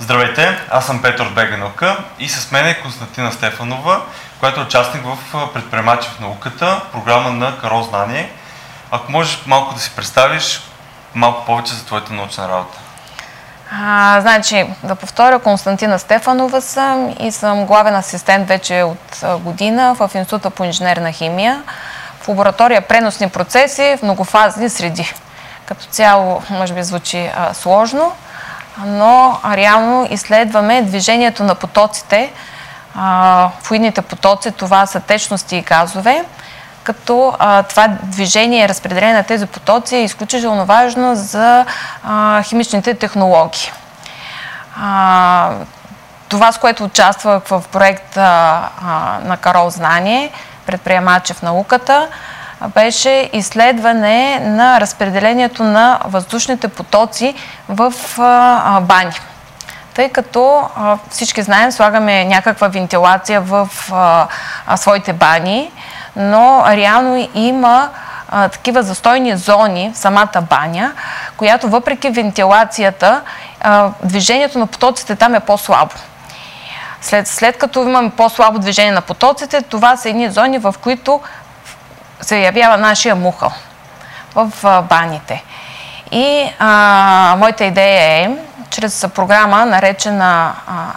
Здравейте, аз съм Петър Бега и с мен е Константина Стефанова, която е участник в Предприемачи в науката, програма на Каро Знание. Ако можеш малко да си представиш малко повече за твоята научна работа. А, значи, да повторя, Константина Стефанова съм и съм главен асистент вече от година в Института по инженерна химия в лаборатория преносни процеси в многофазни среди. Като цяло, може би звучи а, сложно, но реално изследваме движението на потоците. Флуидните потоци, това са течности и газове, като това движение разпределение на тези потоци е изключително важно за химичните технологии. Това, с което участвах в проекта на Карол Знание, предприемачи в науката, беше изследване на разпределението на въздушните потоци в бани. Тъй като всички знаем, слагаме някаква вентилация в своите бани, но реално има такива застойни зони в самата баня, която въпреки вентилацията, движението на потоците там е по-слабо. След, след като имаме по-слабо движение на потоците, това са едни зони, в които се явява нашия мухъл в баните. И а, моята идея е, чрез програма, наречена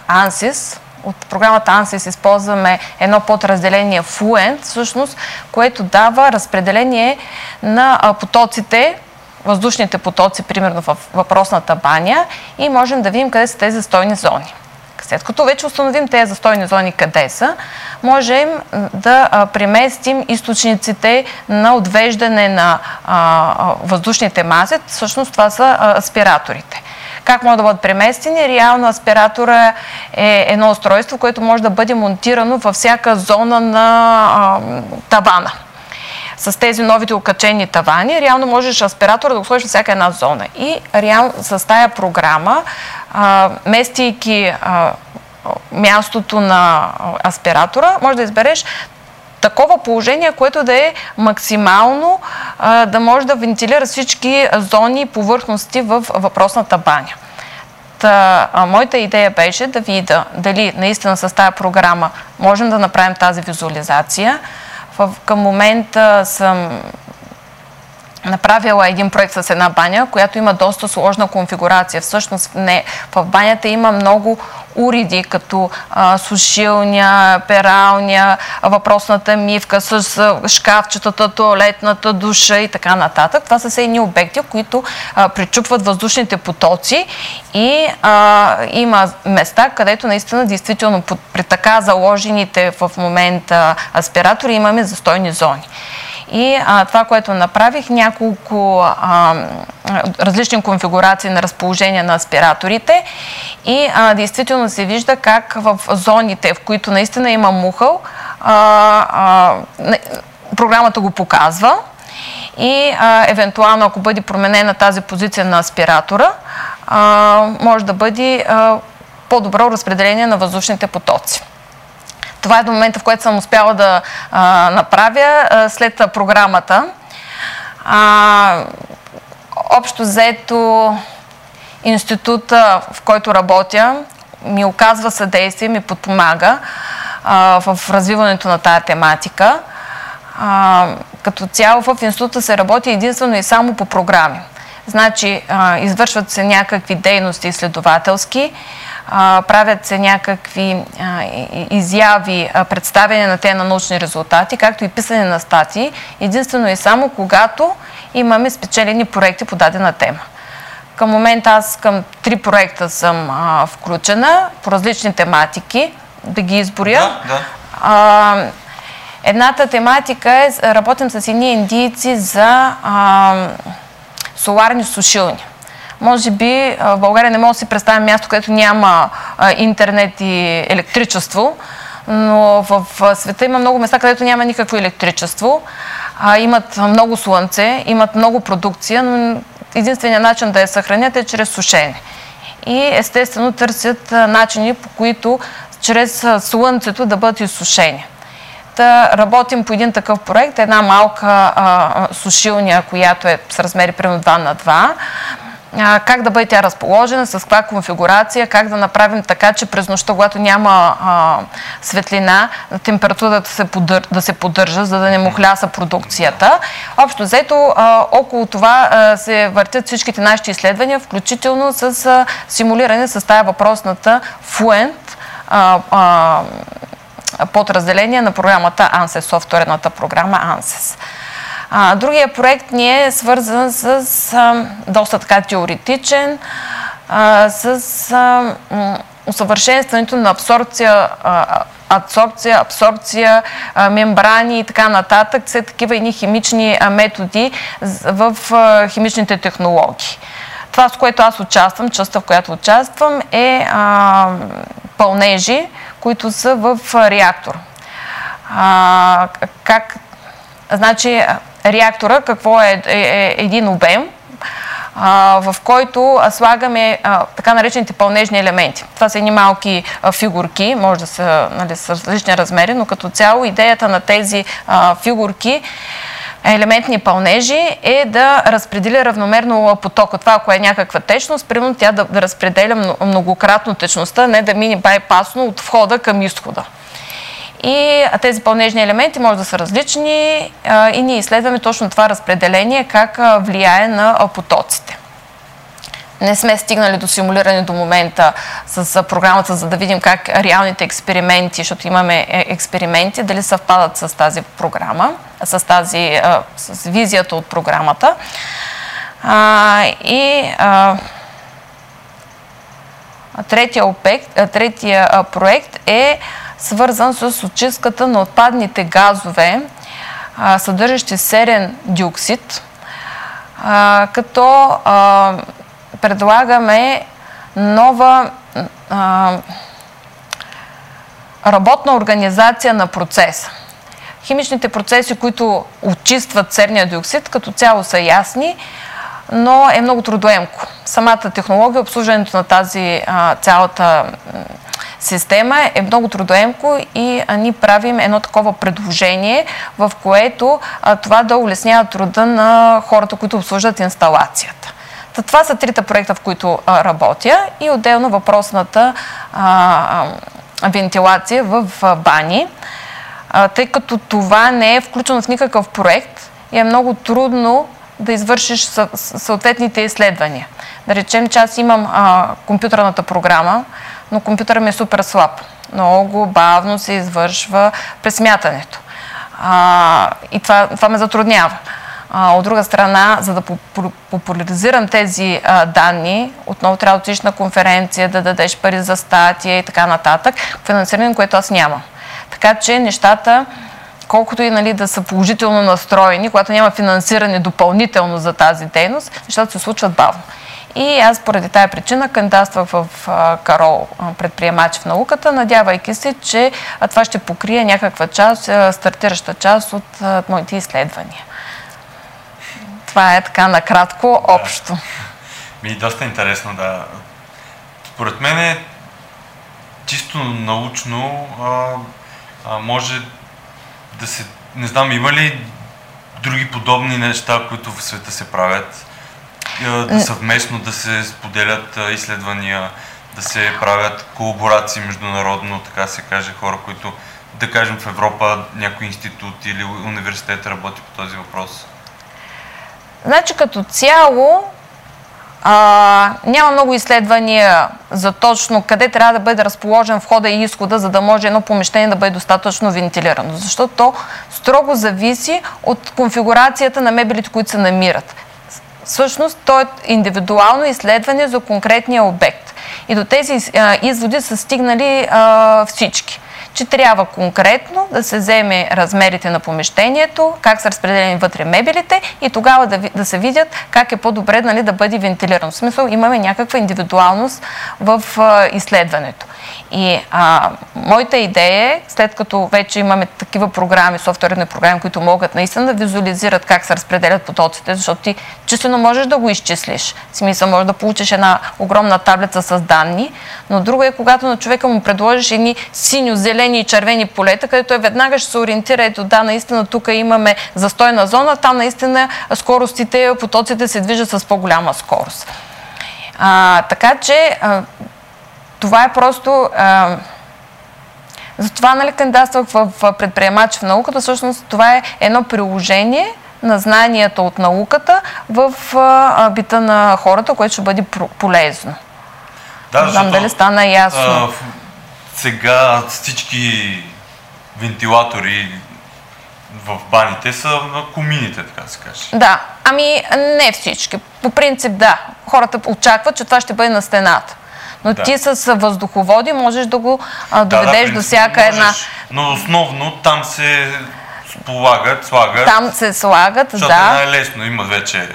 а, ANSYS, от програмата ANSYS използваме едно подразделение Fluent, всъщност, което дава разпределение на потоците, въздушните потоци, примерно в въпросната баня и можем да видим къде са тези стойни зони. След като вече установим тези застойни зони къде са, можем да преместим източниците на отвеждане на въздушните маси. Всъщност това са аспираторите. Как могат да бъдат преместени? Реално аспиратора е едно устройство, което може да бъде монтирано във всяка зона на тавана с тези новите окачени тавани, реално можеш аспиратора да го сложиш във всяка една зона. И реално с тая програма, а, местейки а, мястото на аспиратора, може да избереш такова положение, което да е максимално а, да може да вентилира всички зони и повърхности в въпросната баня. Та, а, моята идея беше да видя дали наистина с тази програма можем да направим тази визуализация, в, към момента съм направила един проект с една баня, която има доста сложна конфигурация. Всъщност не, в банята има много уреди, като а, сушилня, пералня, въпросната мивка с а, шкафчетата, туалетната душа и така нататък. Това са все едни обекти, които а, причупват въздушните потоци и а, има места, където наистина действително при така заложените в момента аспиратори имаме застойни зони. И а, това, което направих, няколко а, различни конфигурации на разположение на аспираторите и а, действително се вижда как в зоните, в които наистина има мухъл, а, а, програмата го показва и а, евентуално, ако бъде променена тази позиция на аспиратора, а, може да бъде по-добро разпределение на въздушните потоци. Това е до момента, в който съм успяла да а, направя а, след програмата. А, общо взето института, в който работя, ми оказва съдействие, ми подпомага а, в развиването на тая тематика. А, като цяло в института се работи единствено и само по програми. Значи, а, извършват се някакви дейности изследователски, правят се някакви изяви, представяне на те на научни резултати, както и писане на статии, единствено и само когато имаме спечелени проекти по дадена тема. Към момента аз към три проекта съм а, включена по различни тематики, да ги изборя. Да, да. А, едната тематика е, работим с едни индийци за а, соларни сушилни. Може би в България не може да си представим място, където няма интернет и електричество, но в света има много места, където няма никакво електричество. Имат много слънце, имат много продукция, но единственият начин да я съхранят е чрез сушене. И естествено търсят начини, по които чрез слънцето да бъдат изсушени. Да работим по един такъв проект, една малка а, сушилня, която е с размери примерно 2 на 2, а, как да бъде тя разположена, с каква конфигурация, как да направим така, че през нощта, когато няма а, светлина, температурата да се, поддър... да се поддържа, за да не мухляса продукцията. Общо взето, а, около това а, се въртят всичките нашите изследвания, включително с а, симулиране с тая въпросната Fluent, а, а, подразделение на програмата ANSYS, софтуерната програма ANSYS. А, другия проект ни е свързан с а, доста така теоретичен, а, с а, усъвършенстването на абсорбция, а, адсорбция, абсорбция, мембрани и така нататък, все такива едни химични методи в химичните технологии. Това, с което аз участвам, частта в която участвам, е а, пълнежи, които са в реактор. А, как, значи, реактора какво е, е, е един обем, а, в който слагаме а, така наречените пълнежни елементи. Това са едни малки а, фигурки, може да са нали, с различни размери, но като цяло идеята на тези фигурки елементни пълнежи е да разпределя равномерно потока. Това, ако е някаква течност, примерно тя да, да разпределя многократно течността, не да мини байпасно от входа към изхода. И тези пълнежни елементи може да са различни и ние изследваме точно това разпределение, как влияе на потоците. Не сме стигнали до симулиране до момента с програмата, за да видим как реалните експерименти, защото имаме е, експерименти, дали съвпадат с тази програма, с тази, с визията от програмата. И третия, обект, третия проект е свързан с очистката на отпадните газове, съдържащи серен диоксид, като предлагаме нова работна организация на процеса. Химичните процеси, които очистват серния диоксид, като цяло са ясни, но е много трудоемко. Самата технология, обслужването на тази цялата система е много трудоемко и ни правим едно такова предложение, в което това да улеснява труда на хората, които обслужват инсталацията. Та, това са трите проекта, в които а, работя и отделно въпросната а, а, вентилация в а, бани, а, тъй като това не е включено в никакъв проект и е много трудно да извършиш съответните изследвания. Да речем, че аз имам а, компютърната програма, но компютърът ми е супер слаб. Много бавно се извършва пресмятането. А, и това, това ме затруднява. А, от друга страна, за да популяризирам тези а, данни, отново трябва да отидеш на конференция, да дадеш пари за статия и така нататък, финансиране, което аз нямам. Така че нещата, колкото и нали, да са положително настроени, когато няма финансиране допълнително за тази дейност, нещата се случват бавно. И аз поради тая причина кандидатствах в Карол предприемач в науката, надявайки се, че това ще покрие някаква част, стартираща част от моите изследвания. Това е така накратко, общо. Ми, доста интересно, да. Според мен е чисто научно а, а, може да се... Не знам, има ли други подобни неща, които в света се правят? Да съвместно да се споделят изследвания, да се правят колаборации международно, така се каже, хора, които, да кажем в Европа, някой институт или университет работи по този въпрос? Значи като цяло а, няма много изследвания за точно къде трябва да бъде разположен входа и изхода, за да може едно помещение да бъде достатъчно вентилирано. Защото то строго зависи от конфигурацията на мебелите, които се намират. Всъщност, то е индивидуално изследване за конкретния обект. И до тези изводи са стигнали всички че трябва конкретно да се вземе размерите на помещението, как са разпределени вътре мебелите и тогава да, да се видят как е по-добре нали, да бъде вентилиран. В смисъл имаме някаква индивидуалност в а, изследването. И а, моята идея е, след като вече имаме такива програми, софтуерни програми, които могат наистина да визуализират как се разпределят потоците, защото ти числено можеш да го изчислиш. В смисъл, може да получиш една огромна таблица с данни, но друго е, когато на човека му предложиш едни синьо, зелени и червени полета, където той веднага ще се ориентира, ето да, наистина тук имаме застойна зона, там наистина скоростите, потоците се движат с по-голяма скорост. А, така че а, това е просто... А, затова нали, кандидатствах в, в предприемач в науката. Всъщност това е едно приложение на знанията от науката в а, бита на хората, което ще бъде полезно. Да, Не знам дали стана ясно. А, сега всички вентилатори в баните са на комините, така се каже. Да, ами не всички. По принцип да. Хората очакват, че това ще бъде на стената. Но да. ти с въздуховоди можеш да го а, доведеш да, да, до всяка можеш, една. Но основно там се полагат, слагат. Там се слагат, защото да. е най-лесно, има вече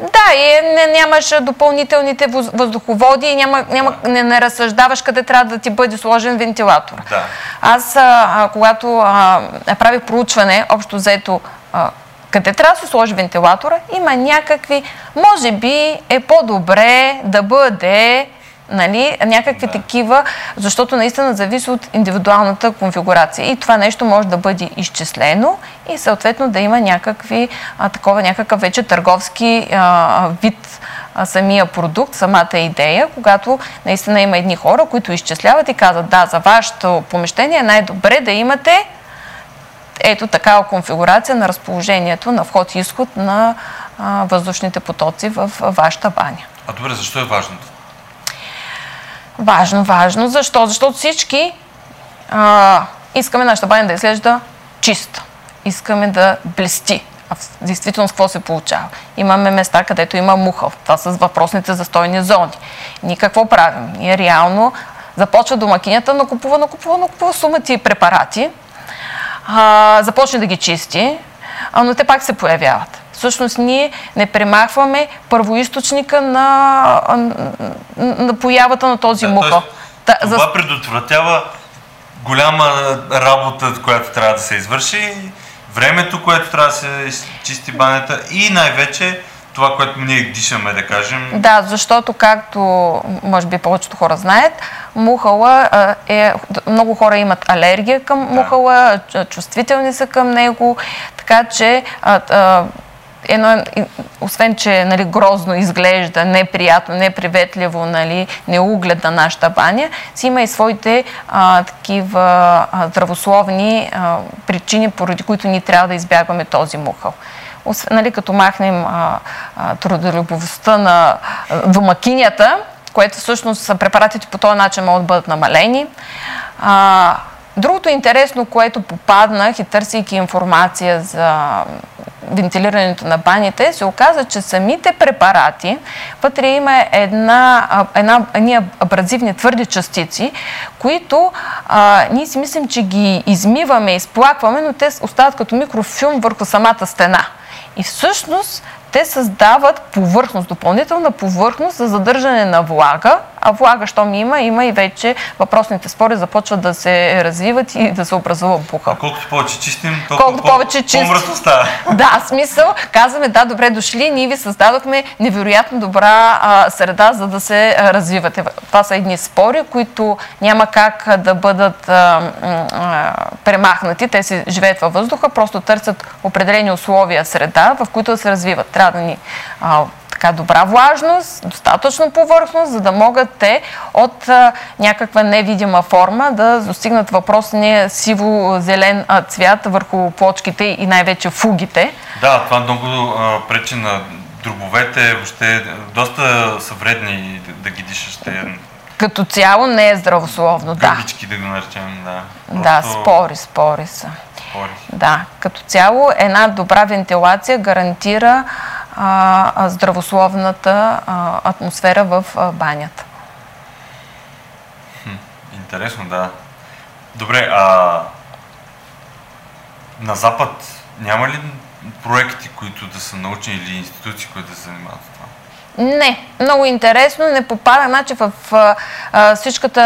да, и не, нямаш допълнителните въздуховоди и няма, няма, не, не разсъждаваш къде трябва да ти бъде сложен вентилатор. Да. Аз, а, когато а, правих проучване, общо взето, а, къде трябва да се сложи вентилатора, има някакви, може би е по-добре да бъде нали, някакви да. такива, защото наистина зависи от индивидуалната конфигурация. И това нещо може да бъде изчислено и съответно да има някакви, а, такова някакъв вече търговски а, вид а, самия продукт, самата идея, когато наистина има едни хора, които изчисляват и казват, да, за вашето помещение най-добре да имате ето такава конфигурация на разположението на вход и изход на а, въздушните потоци в вашата баня. А добре, защо е важно Важно, важно. Защо? Защото всички а, искаме нашата баня да изглежда чиста. Искаме да блести. А в действителност какво се получава? Имаме места, където има мухъл. Това са въпросните застойни зони. Ние какво правим? Ние реално започва домакинята, накупува, накупува, накупува сума ти препарати, а, започне да ги чисти, а, но те пак се появяват всъщност ние не премахваме първоисточника на, на появата на този да, мухъл. Да, това за... предотвратява голяма работа, която трябва да се извърши, времето, което трябва да се чисти банята и най-вече това, което ние дишаме, да кажем. Да, защото както може би повечето хора знаят, мухала е... Много хора имат алергия към да. мухала, чувствителни са към него, така че а, а, едно, освен, че нали, грозно изглежда, неприятно, неприветливо, нали, неугледна нашата баня, си има и своите а, такива а, здравословни а, причини, поради които ние трябва да избягваме този мухъл. Освен, нали, като махнем а, а, трудолюбовостта на домакинята, което всъщност препаратите по този начин могат да бъдат намалени. А, Другото интересно, което попаднах и търсейки информация за вентилирането на баните, се оказа, че самите препарати, вътре има една, една, една абразивни твърди частици, които а, ние си мислим, че ги измиваме, изплакваме, но те остават като микрофилм върху самата стена. И всъщност те създават повърхност, допълнителна повърхност за задържане на влага, а влага, що ми има, има и вече въпросните спори започват да се развиват и да се образува буха. А колкото повече чистим, толкова колкото повече чистим. става. Да, смисъл, казваме, да, добре дошли, ние ви създадохме невероятно добра а, среда, за да се развивате. Това са едни спори, които няма как да бъдат а, а, премахнати. Те си живеят във въздуха, просто търсят определени условия, среда, в които да се развиват. Трябва да ни а, така добра влажност, достатъчно повърхност, за да могат те от а, някаква невидима форма да достигнат въпросния сиво-зелен цвят върху плочките и най-вече фугите. Да, това много а, пречи на дробовете, въобще доста са вредни да, ги дишаш. Те... Като цяло не е здравословно, да. Гъбички да го наречем, да. Просто... Да, спори, спори са. Спори. Да, като цяло една добра вентилация гарантира а, здравословната а, атмосфера в а, банята. Хм, интересно, да. Добре, а на Запад няма ли проекти, които да са научни или институции, които да се занимават с това? Не, много интересно. Не попада, значи в а, всичката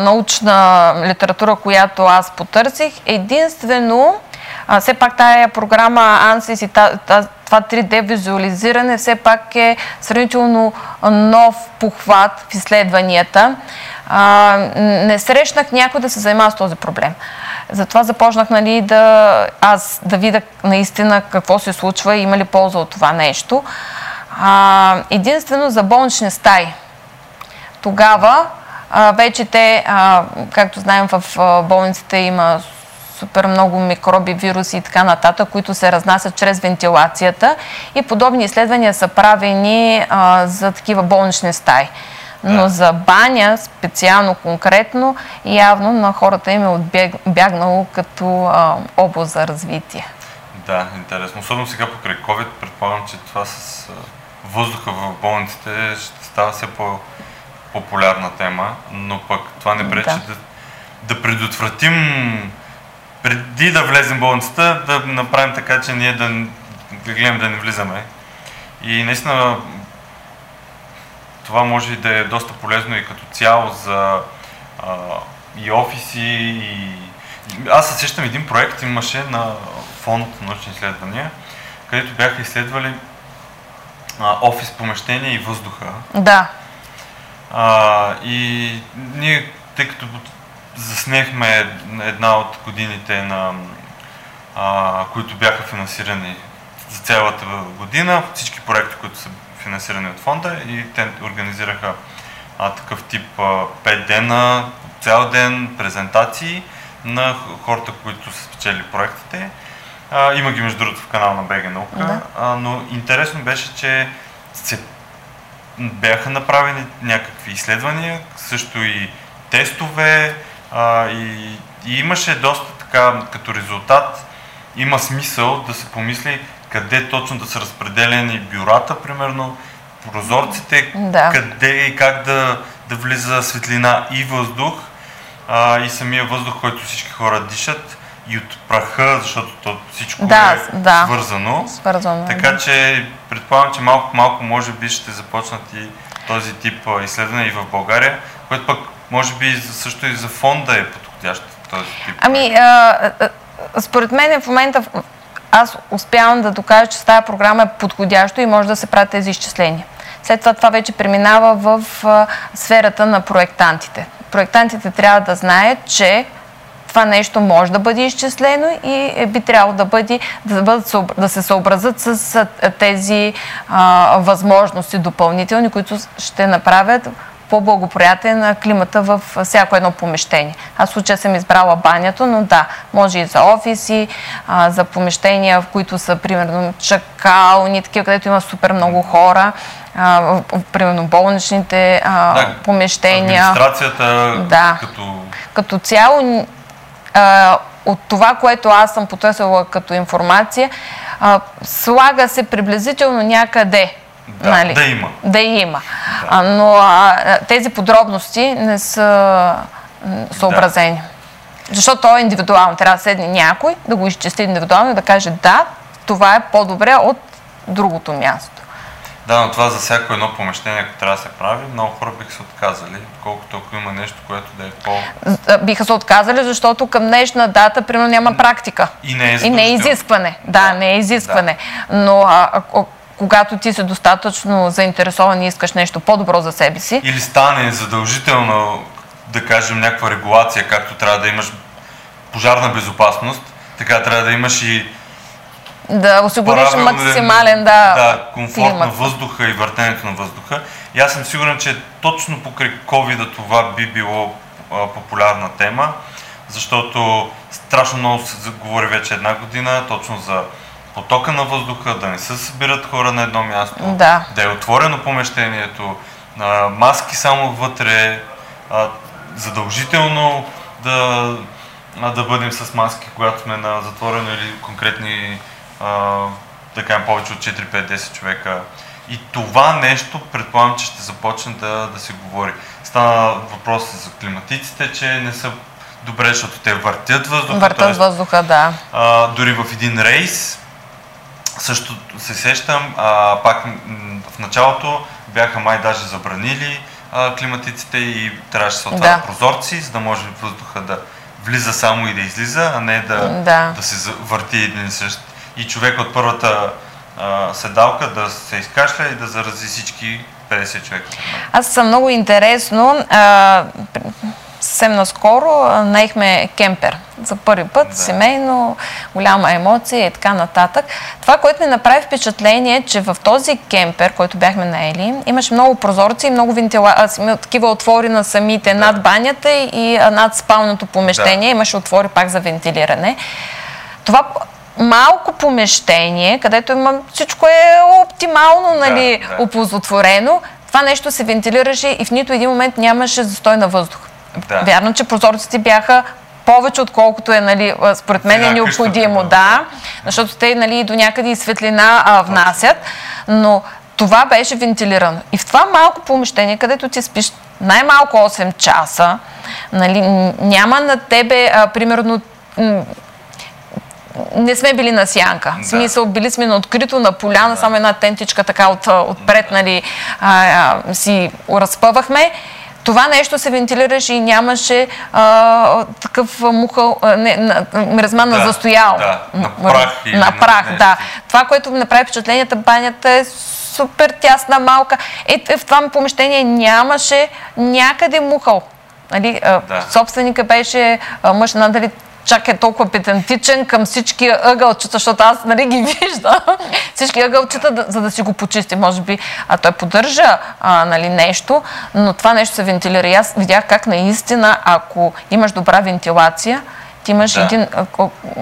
научна литература, която аз потърсих, единствено, а, все пак тая програма ANSYS и та, та, това 3D визуализиране все пак е сравнително нов похват в изследванията. А, не срещнах някой да се занимава с този проблем. Затова започнах нали, да, аз да видя наистина какво се случва и има ли полза от това нещо. А, единствено за болнични стаи. Тогава а, вече те, а, както знаем, в болниците има супер много микроби, вируси и така нататък, които се разнасят чрез вентилацията и подобни изследвания са правени а, за такива болнични стаи. Но да. за баня, специално, конкретно, явно на хората им е отбягнало като а, област за развитие. Да, интересно. Особено сега покрай COVID, предполагам, че това с въздуха в болниците ще става все по-популярна тема, но пък това не пречи да, да, да предотвратим преди да влезем в болницата, да направим така, че ние да, да гледаме да не влизаме. И наистина това може да е доста полезно и като цяло за а, и офиси, и... Аз се сещам един проект, имаше на фонд научни изследвания, където бяха изследвали а, офис помещения и въздуха. Да. А, и ние, тъй като заснехме една от годините, на, а, които бяха финансирани за цялата година, всички проекти, които са финансирани от фонда и те организираха а, такъв тип а, 5 дена, цял ден презентации на хората, които са спечели проектите. А, има ги между другото в канал на БГ наука, да. а, но интересно беше, че се бяха направени някакви изследвания, също и тестове а, и, и имаше доста така като резултат, има смисъл да се помисли къде точно да са разпределени бюрата, примерно, прозорците, да. къде и как да, да влиза светлина и въздух а, и самия въздух, който всички хора дишат и от праха, защото то всичко да, е да. свързано. свързано. Така да. че предполагам, че малко малко може би ще започнат и този тип изследвания и в България, което пък може би също и за фонда е подходящ този тип. Ами, а, според мен в момента аз успявам да докажа, че тази програма е подходящо и може да се правят тези изчисления. След това това вече преминава в а, сферата на проектантите. Проектантите трябва да знаят, че това нещо може да бъде изчислено и е, би трябвало да, бъде, да, бъдат, да се съобразят с тези а, възможности допълнителни, които ще направят по-благоприятен на климата в всяко едно помещение. Аз в случая съм избрала банято, но да, може и за офиси, а, за помещения, в които са, примерно, чакални, такива, където има супер много хора, а, примерно болничните а, да, помещения. Администрацията да. като... Като цяло, а, от това, което аз съм потърсила като информация, а, слага се приблизително някъде да, нали? да има. Да има. Да. Но а, тези подробности не са съобразени. Да. Защото то е индивидуално. Трябва да седне някой, да го изчисли индивидуално и да каже да, това е по-добре от другото място. Да, но това за всяко едно помещение, ако трябва да се прави, много хора биха се отказали, колкото ако има нещо, което да е по... Биха се отказали, защото към днешна дата, примерно, няма практика. И не е, и не е изискване. Да, да, не е изискване. Да. Но а, ако когато ти си достатъчно заинтересован и искаш нещо по-добро за себе си. Или стане задължително, да кажем, някаква регулация, както трябва да имаш пожарна безопасност, така трябва да имаш и да осигуриш максимален да, да, комфорт климат. на въздуха и въртенето на въздуха. И аз съм сигурен, че точно покрай COVID това би било а, популярна тема, защото страшно много се говори вече една година точно за потока на въздуха, да не се събират хора на едно място, да, да е отворено помещението, а, маски само вътре, а, задължително да, а, да бъдем с маски, когато сме на затворено или конкретни, а, да кажем, повече от 4-5-10 човека. И това нещо предполагам, че ще започне да, да се говори. Стана въпрос за климатиците, че не са добре, защото те въртят въздуха. Тоест, въздуха, да. а, дори в един рейс, също се сещам, а, пак в началото бяха май даже забранили а, климатиците и трябваше да се отварят Да. прозорци, за да може въздуха да влиза само и да излиза, а не да, Да. да се върти един и същ. И човек от първата а, седалка да се изкашля и да зарази всички 50 човека. Аз съм много интересно. А, съвсем наскоро а, наехме кемпер. За първи път, Да. семейно, голяма емоция и така нататък. Това, което ми направи впечатление, е, че в този кемпер, който бяхме наели, имаше много прозорци и много вентилации, такива отвори на самите Да. над банята и а, над спалното помещение. Имаше отвори пак за вентилиране. Това малко помещение, където има, всичко е оптимално нали, да. оползотворено, това нещо се вентилираше и в нито един момент нямаше застой на въздух. Да. Вярно, че прозорците бяха повече, отколкото е, нали, според мен е необходимо, да, защото те нали, до някъде и светлина а, внасят, но това беше вентилирано. И в това малко помещение, където ти спиш най-малко 8 часа, нали, няма на тебе, а, примерно, не сме били на сянка. В Да. смисъл, били сме на открито, на поляна, само една тентичка така от, отпред, нали, а, а, си разпъвахме. Това нещо се вентилираше и нямаше а, такъв мухъл, а, не, на, миризма на Да, застоял. да, на прах На на прах, да. Това, което ми направи впечатлението, банята е супер тясна, малка. Е, в това помещение нямаше някъде мухъл. Нали, Да. Собственика беше мъж, надали чак е толкова петентичен към всички ъгълчета, защото аз нали, ги виждам. всички ъгълчета, за да си го почисти. Може би а той поддържа а, нали, нещо, но това нещо се вентилира. И аз видях как наистина, ако имаш добра вентилация, ти имаш Да. един а,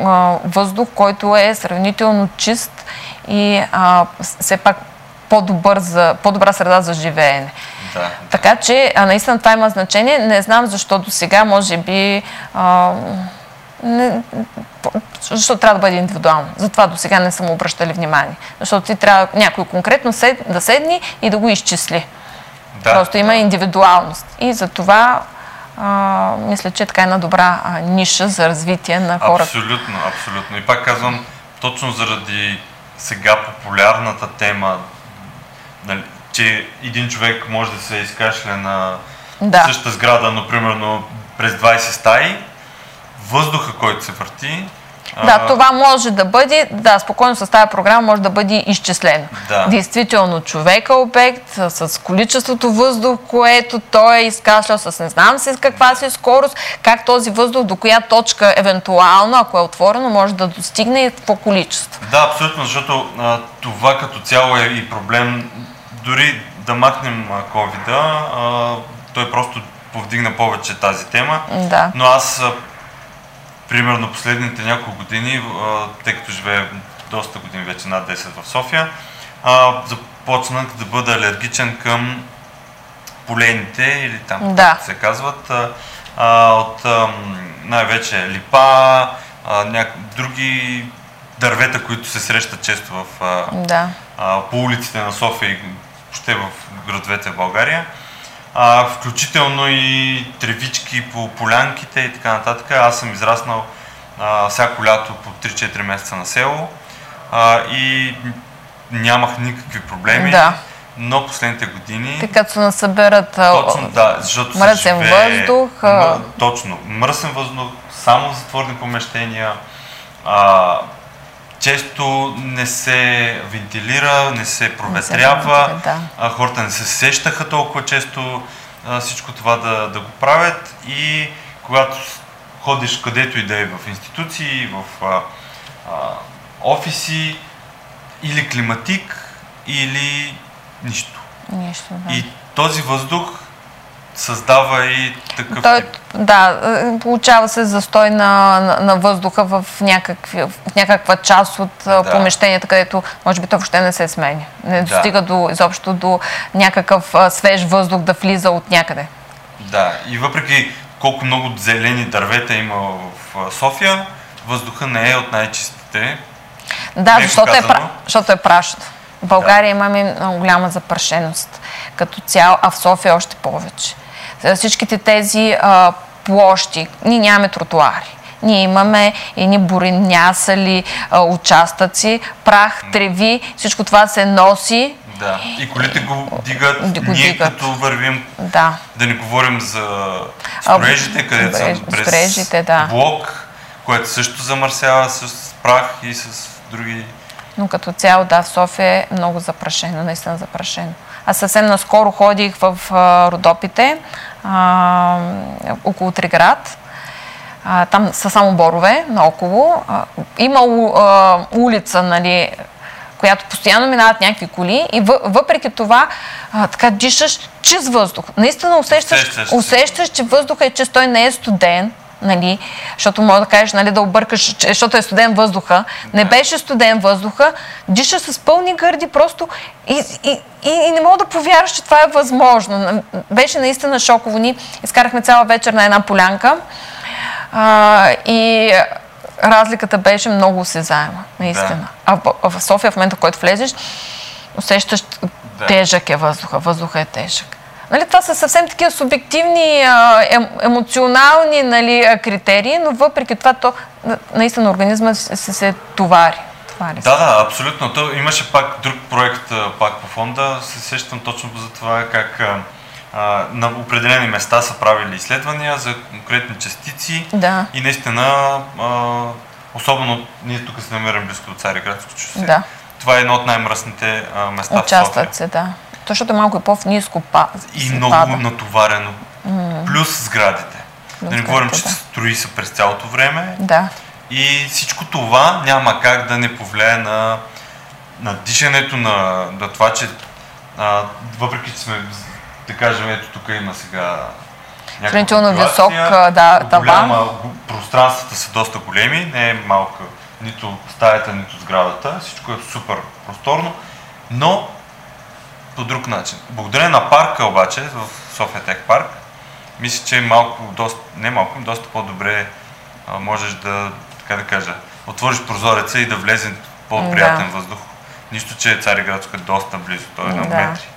а, въздух, който е сравнително чист и а, все пак по-добър за, по-добра среда за живеене. Да. Така че, а, наистина това има значение. Не знам защо до сега, може би, а, не, по- защо трябва да бъде индивидуално. Затова до сега не съм обръщали внимание. Защото ти трябва някой конкретно сед, да седни и да го изчисли. Да. Просто има индивидуалност. И за това а, мисля, че е така една добра а, ниша за развитие на хората. Абсолютно, абсолютно. И пак казвам, точно заради сега популярната тема, нали, че един човек може да се изкашля на Да. същата сграда, но примерно през 20 стаи, въздуха, който се върти. Да, това може да бъде, да, спокойно с тази програма може да бъде изчислено. Да. Действително, човека обект а, с количеството въздух, което той е изкашлял с не знам си с каква си скорост, как този въздух до коя точка евентуално, ако е отворено, може да достигне и по количество. Да, абсолютно, защото а, това като цяло е и проблем. Дори да махнем а, COVID-а, а, той просто повдигна повече тази тема. Да. Но аз, а, примерно последните няколко години, тъй като живея доста години вече, над 10 в София, започнах да бъда алергичен към полейните или там, Да. се казват, от най-вече липа, няк... други дървета, които се срещат често в, Да. по улиците на София и въобще в градовете в България. А, включително и тревички по полянките и така нататък. Аз съм израснал а, всяко лято по 3-4 месеца на село а, и нямах никакви проблеми. Да. Но последните години... Те като се насъберат Точно, да, защото се мръсен живее- въздух, М- точно, мръсен въздух, само затворени помещения, а, често не се вентилира, не се проветрява, да. а, хората не се сещаха толкова често а, всичко това да, да го правят и когато ходиш където и да е в институции, в а, а, офиси, или климатик, или нищо. Нищо, да. И този въздух създава и такъв Той, тип. да, е, получава се застой на, на, на въздуха в, някакви, в някаква част от да. Да. помещенията, където може би то въобще не се сменя. Не Да. достига до, изобщо до някакъв а, свеж въздух да влиза от някъде. Да, и въпреки колко много зелени дървета има в София, въздуха не е от най-чистите. Да, защото е, казано. защото е прашно. В България имаме много голяма запрашеност като цяло, а в София още повече. Всичките тези а, площи. Ние нямаме тротуари. Ние имаме едни буренясали участъци, прах, треви, всичко това се носи. Да, и колите го дигат, го ние дигат. като вървим, да. да не говорим за строежите, където са през да. блок, което също замърсява с прах и с други... Но като цяло, да, в София е много запрашено, наистина запрашено. Аз съвсем наскоро ходих в а, Родопите, а, около Триград. А, там са само борове наоколо. А, има а, улица, нали, която постоянно минават някакви коли и въпреки това а, така дишаш чист въздух. Наистина усещаш, усещаш, усещаш, че въздуха е чист, той не е студен, нали, защото може да кажеш, нали, да объркаш, защото е студен въздуха. Не беше студен въздуха, диша с пълни гърди просто и, и, и, и не мога да повярваш, че това е възможно. Беше наистина шоково. Ни изкарахме цяла вечер на една полянка а, и разликата беше много осезаема, наистина. Да. А в, в София в момента, в който влезеш, усещаш да. тежък е въздуха. Въздуха е тежък. Нали, това са съвсем такива субективни, ем, емоционални нали, критерии, но въпреки това то наистина организма се, се товари. товари да, да, абсолютно. То имаше пак друг проект пак по фонда. Се сещам точно за това как а, на определени места са правили изследвания за конкретни частици да. и наистина а, особено ние тук се намираме близко до Цареградско шосе. Да. Това е едно от най-мръсните а, места Участват в София. се, да. Защото е малко и по-низко па... И много пада. натоварено. Mm. Плюс сградите. Плюс да не говорим, че да. строи се през цялото време. Да. И всичко това няма как да не повлияе на, на дишането, на, на това, че а, въпреки, че сме, да кажем, ето тук има сега Сравнително висок да, таван. Пространствата са доста големи, не е малка нито стаята, нито сградата. Всичко е супер просторно, но по друг начин. Благодарение на парка обаче, в София Тек парк, мисля, че малко, доста, не малко, доста по-добре а, можеш да, така да кажа, отвориш прозореца и да влезе по-приятен да. въздух. Нищо, че Цариградско е доста близо, той е на да. метри.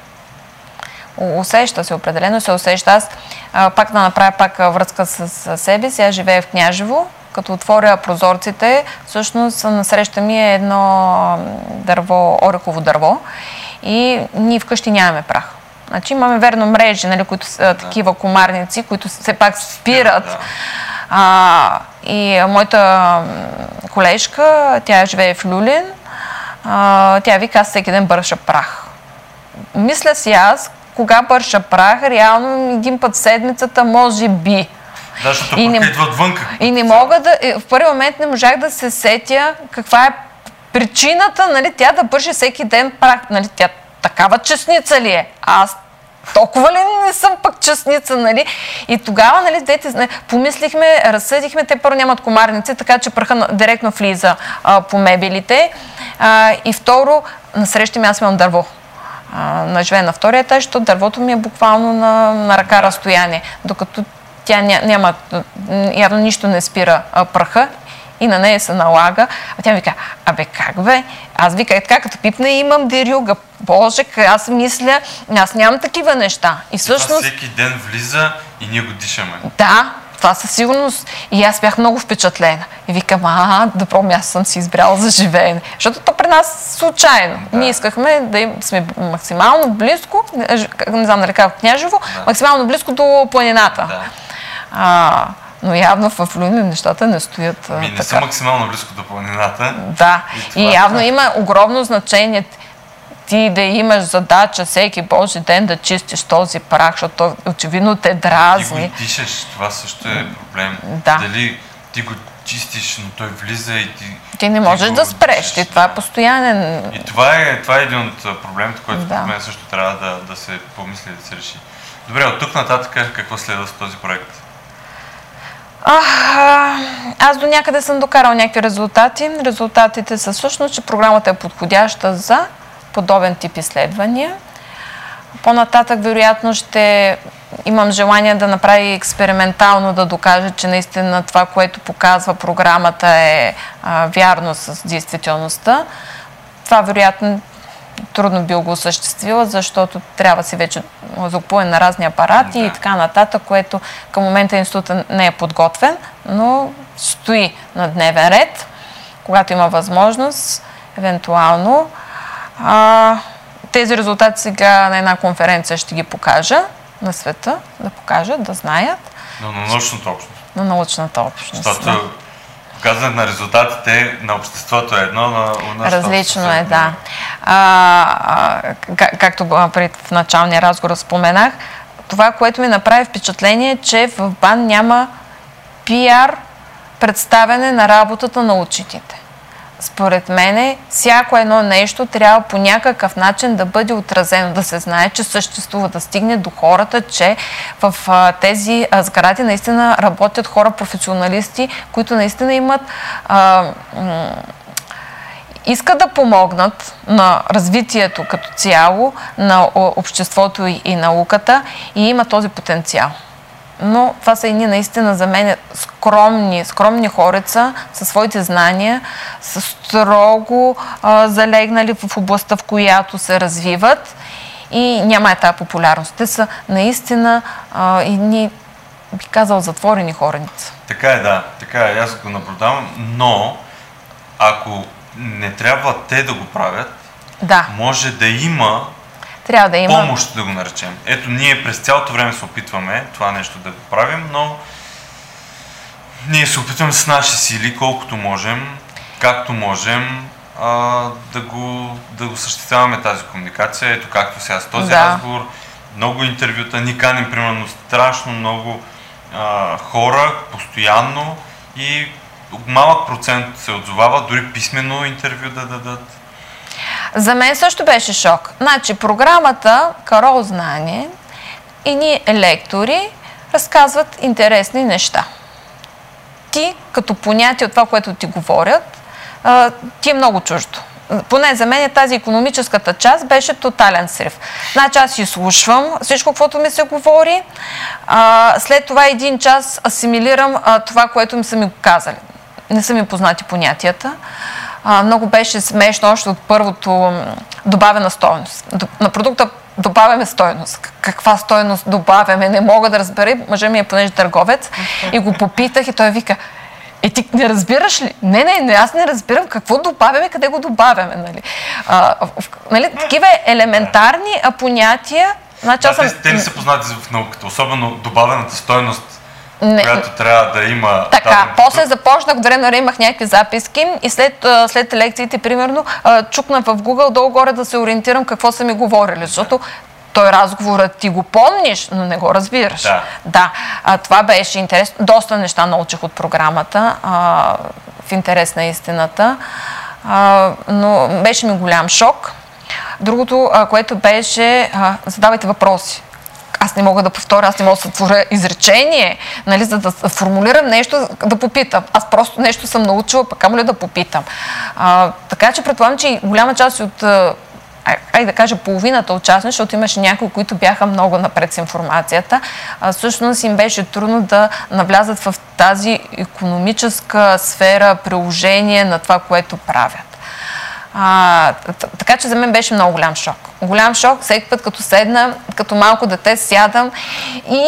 Усеща се, определено се усеща. Аз а, пак да направя пак връзка с, с себе си. Аз живея в Княжево. Като отворя прозорците, всъщност насреща ми е едно дърво, орехово дърво и ние вкъщи нямаме прах. Значи имаме верно мрежи, нали, които са да. такива комарници, които все пак спират. Да. А, и моята колежка, тя живее в Люлин, а, тя вика, аз всеки ден бърша прах. Мисля си аз, кога бърша прах, реално един път седмицата, може би. Да, защото и не, идва отвънка. И не мога да, в първи момент не можах да се сетя каква е причината, нали, тя да бърши всеки ден прах. Нали, тя такава честница ли е? Аз толкова ли не съм пък честница, нали? И тогава, нали, дете, помислихме, разсъдихме, те първо нямат комарници, така че праха директно влиза а, по мебелите. А, и второ, насреща ми аз имам дърво. На живея на втория етаж, защото дървото ми е буквално на, на ръка разстояние, докато тя няма, явно нищо не спира а, праха и на нея се налага. А тя ми казва, абе как бе? Аз вика, е така, като пипна имам дерюга. Боже, аз мисля, аз нямам такива неща. И всъщност... всеки ден влиза и ние го дишаме. Да, това със сигурност. И аз бях много впечатлена. И викам, а, добро място съм си избрала за живеене. Защото то при нас случайно. Да. Ние искахме да им, сме максимално близко, не знам как Княжево, да. максимално близко до планината. Да. А, но явно в Люлин нещата не стоят Ми, не така. са максимално близко до планината. Да, и, и явно има огромно значение ти да имаш задача всеки Божи ден да чистиш този прах, защото очевидно те дразни. Ти го дишаш, това също е проблем. Да. Дали ти го чистиш, но той влиза и ти... Ти не можеш ти да спреш, ти това е постоянен... И това е, това е един от проблемите, който да. мен също трябва да, да се помисли, да се реши. Добре, от тук нататък какво следва с този проект? А, аз до някъде съм докарал някакви резултати. Резултатите са всъщност, че програмата е подходяща за подобен тип изследвания. По-нататък, вероятно, ще имам желание да направи експериментално, да докажа, че наистина това, което показва програмата е а, вярно с действителността. Това, вероятно, трудно би го осъществила, защото трябва си вече закупуване на разни апарати да. и така нататък, което към момента института не е подготвен, но стои на дневен ред, когато има възможност, евентуално. А, тези резултати сега на една конференция ще ги покажа на света, да покажат, да знаят. Но на научната общност. На научната общност. Защото да. показването на резултатите на обществото е едно, на, на Различно е, да. А, а, както пред в началния разговор споменах, това, което ми направи впечатление, е, че в БАН няма пиар представяне на работата на учителите според мене, всяко едно нещо трябва по някакъв начин да бъде отразено, да се знае, че съществува, да стигне до хората, че в тези а, сгради наистина работят хора, професионалисти, които наистина имат а, искат да помогнат на развитието като цяло на обществото и науката и има този потенциал но това са едни наистина за мен скромни, скромни хореца със своите знания, са строго а, залегнали в областта, в която се развиват и няма е тази популярност. Те са наистина а, едни, би казал, затворени хореца. Така е, да. Така е, аз го наблюдавам, но ако не трябва те да го правят, да. може да има трябва да има... Помощ, да го наречем. Ето, ние през цялото време се опитваме това нещо да го правим, но ние се опитваме с наши сили, колкото можем, както можем, а, да, го, да го съществяваме тази комуникация. Ето както сега с този да. разговор, много интервюта, ни каним примерно страшно много а, хора, постоянно и малък процент се отзовава, дори писмено интервю да дадат. За мен също беше шок. Значи, програмата Карол Знание и ние лектори разказват интересни неща. Ти, като понятие от това, което ти говорят, ти е много чуждо. Поне за мен тази економическата част беше тотален срив. Значи аз изслушвам всичко, което ми се говори. след това един час асимилирам това, което ми са ми казали. Не са ми познати понятията а, много беше смешно още от първото добавена стоеност. На продукта добавяме стоеност. Каква стоеност добавяме? Не мога да разбера. Мъжа ми е понеже търговец и го попитах и той вика, е, ти не разбираш ли? Не, не, не, аз не разбирам какво добавяме, къде го добавяме. Нали? А, в, нали, такива елементарни понятия. Значи, да, съм... те, те не са познати в науката, особено добавената стоеност не. която трябва да има. Така, после започнах, време на имах някакви записки и след, след лекциите, примерно, чукнах в Google долу-горе да се ориентирам какво са ми говорили, защото той разговорът ти го помниш, но не го разбираш. Да. да а, това беше интересно. Доста неща научих от програмата а, в интерес на истината, а, но беше ми голям шок. Другото, а, което беше, а, задавайте въпроси аз не мога да повторя, аз не мога да сътворя изречение, нали, за да формулирам нещо, да попитам. Аз просто нещо съм научила, пък ама ли да попитам. А, така че предполагам, че голяма част от ай да кажа половината участници, защото имаше някои, които бяха много напред с информацията, а, всъщност им беше трудно да навлязат в тази економическа сфера, приложение на това, което правят. А, така че за мен беше много голям шок. Голям шок, всеки път като седна, като малко дете сядам и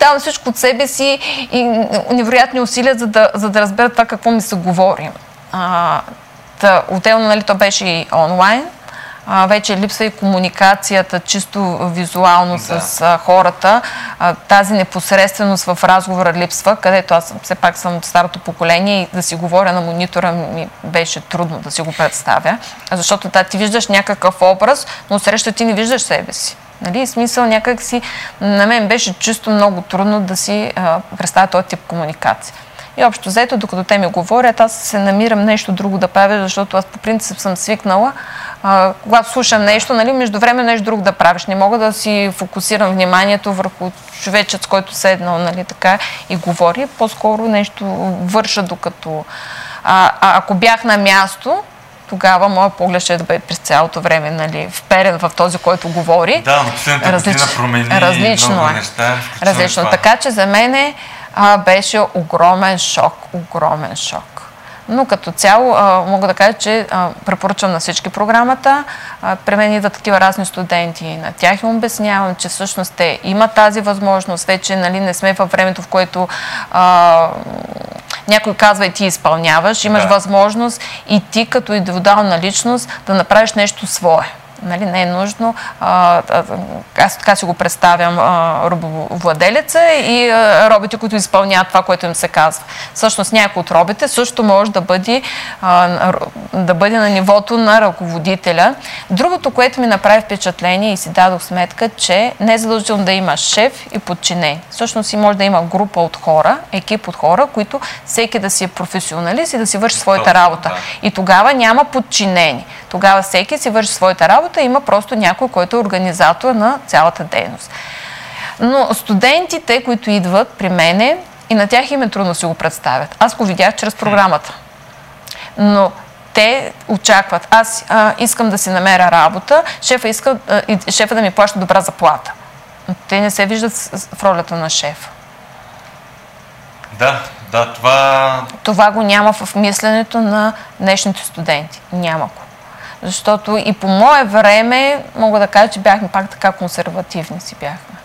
давам всичко от себе си и невероятни усилия, за да, за да разбера това какво ми се говори. А, та, отделно, нали, то беше и онлайн, а, вече липсва и комуникацията чисто визуално да. с а, хората. А, тази непосредственост в разговора липсва, където аз все пак съм от старото поколение и да си говоря на монитора ми беше трудно да си го представя, защото да, ти виждаш някакъв образ, но среща ти не виждаш себе си. Нали? Смисъл някак си, на мен беше чисто много трудно да си а, представя този тип комуникация. И общо взето, докато те ми говорят, аз се намирам нещо друго да правя, защото аз по принцип съм свикнала а, когато слушам нещо, нали, между време нещо друго да правиш. Не мога да си фокусирам вниманието върху човечец, който седнал нали, така и говори. По-скоро нещо върша докато... А, а ако бях на място, тогава моят поглед ще да бъде през цялото време нали, вперен в този, който говори. Да, но последната Различ... година промени различно много е. неща. Различно. Така че за мен а, беше огромен шок, огромен шок. Но като цяло а, мога да кажа, че а, препоръчвам на всички програмата. А, при мен идват такива разни студенти. На тях им обяснявам, че всъщност те имат тази възможност. Вече нали, не сме във времето, в което а, някой казва и ти изпълняваш. Имаш да. възможност и ти като индивидуална личност да направиш нещо свое нали, не е нужно. А, аз така си го представям робовладелеца и а, робите, които изпълняват това, което им се казва. Всъщност някой от робите също може да бъде, а, да бъде на нивото на ръководителя. Другото, което ми направи впечатление и си дадох сметка, че не е задължително да има шеф и подчинен. Всъщност и може да има група от хора, екип от хора, които всеки да си е професионалист и да си върши своята работа. И тогава няма подчинени. Тогава всеки си върши своята работа, има просто някой, който е организатор на цялата дейност. Но студентите, които идват при мене, и на тях им е трудно си го представят. Аз го видях чрез програмата. Но те очакват. Аз а, искам да си намеря работа, шефа иска а, шефа да ми плаща добра заплата. Но те не се виждат в ролята на шефа. Да, да, това... Това го няма в мисленето на днешните студенти. Няма го. Защото и по мое време мога да кажа, че бяхме пак така консервативни си бяхме.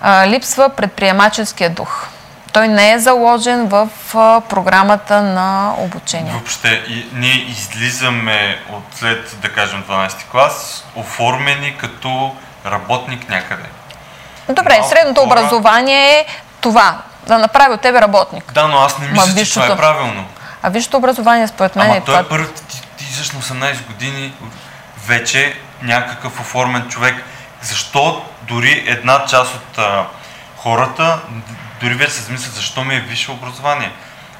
А, липсва предприемаческия дух. Той не е заложен в а, програмата на обучение. Въобще, и, ние излизаме от след, да кажем, 12 клас, оформени като работник някъде. Добре, Малко средното хора... образование е това, да направи от тебе работник. Да, но аз не мисля, че това е правилно. А висшето образование, според мен Ама е той това... е първи, ти, ти излизаш на 18 години, вече някакъв оформен човек. Защо дори една част от а, хората, дори вече се замислят, защо ми е висше образование?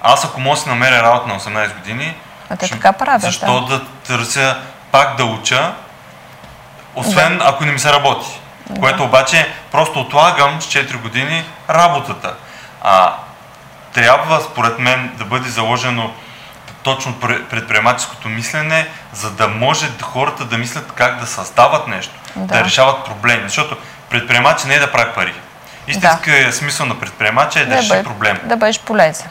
Аз ако мога да си намеря работа на 18 години, а те ще, така правят, защо да. да търся пак да уча, освен да. ако не ми се работи. Да. Което обаче просто отлагам с 4 години работата. А трябва, според мен, да бъде заложено точно предприемаческото мислене, за да може хората да мислят как да създават нещо, да, да решават проблеми. Защото предприемач не е да прави пари. Истинският да. смисъл на предприемача е да, да реши проблем. Да бъдеш полезен.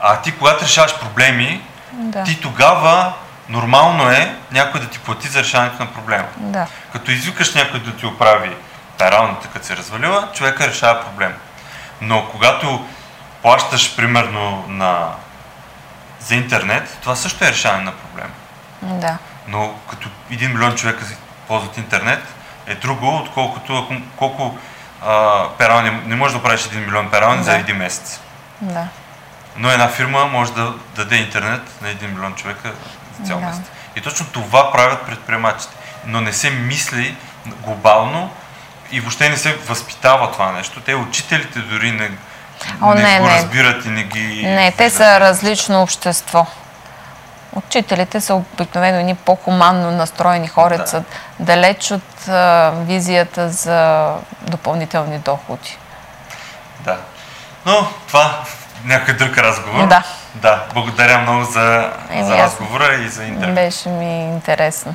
А ти, когато решаваш проблеми, да. ти тогава нормално е някой да ти плати за решаването на проблема. Да. Като извикаш някой да ти оправи пералната, като се развалила, човека решава проблем. Но когато плащаш примерно на, за интернет, това също е решаване на проблема. Да. Но като един милион човека ползват интернет, е друго, отколкото колко а, перални, не можеш да правиш един милион перални да. за един месец. Да. Но една фирма може да даде интернет на един милион човека за цял да. месец. И точно това правят предприемачите. Но не се мисли глобално и въобще не се възпитава това нещо. Те учителите дори не, О, не, не го не. разбират и не ги... Не, те са различно общество. Учителите са обикновено ни по-хуманно настроени хора, да. са далеч от а, визията за допълнителни доходи. Да. Но това някой друг разговор. Да. Да, благодаря много за, за разговора и за интервю. Беше ми интересно.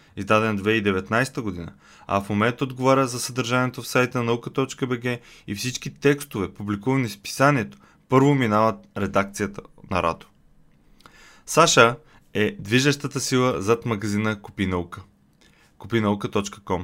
издаден 2019 година, а в момента отговаря за съдържанието в сайта на наука.бг и всички текстове, публикувани в списанието, първо минават редакцията на Радо. Саша е движещата сила зад магазина Купи наука. Купинаука.com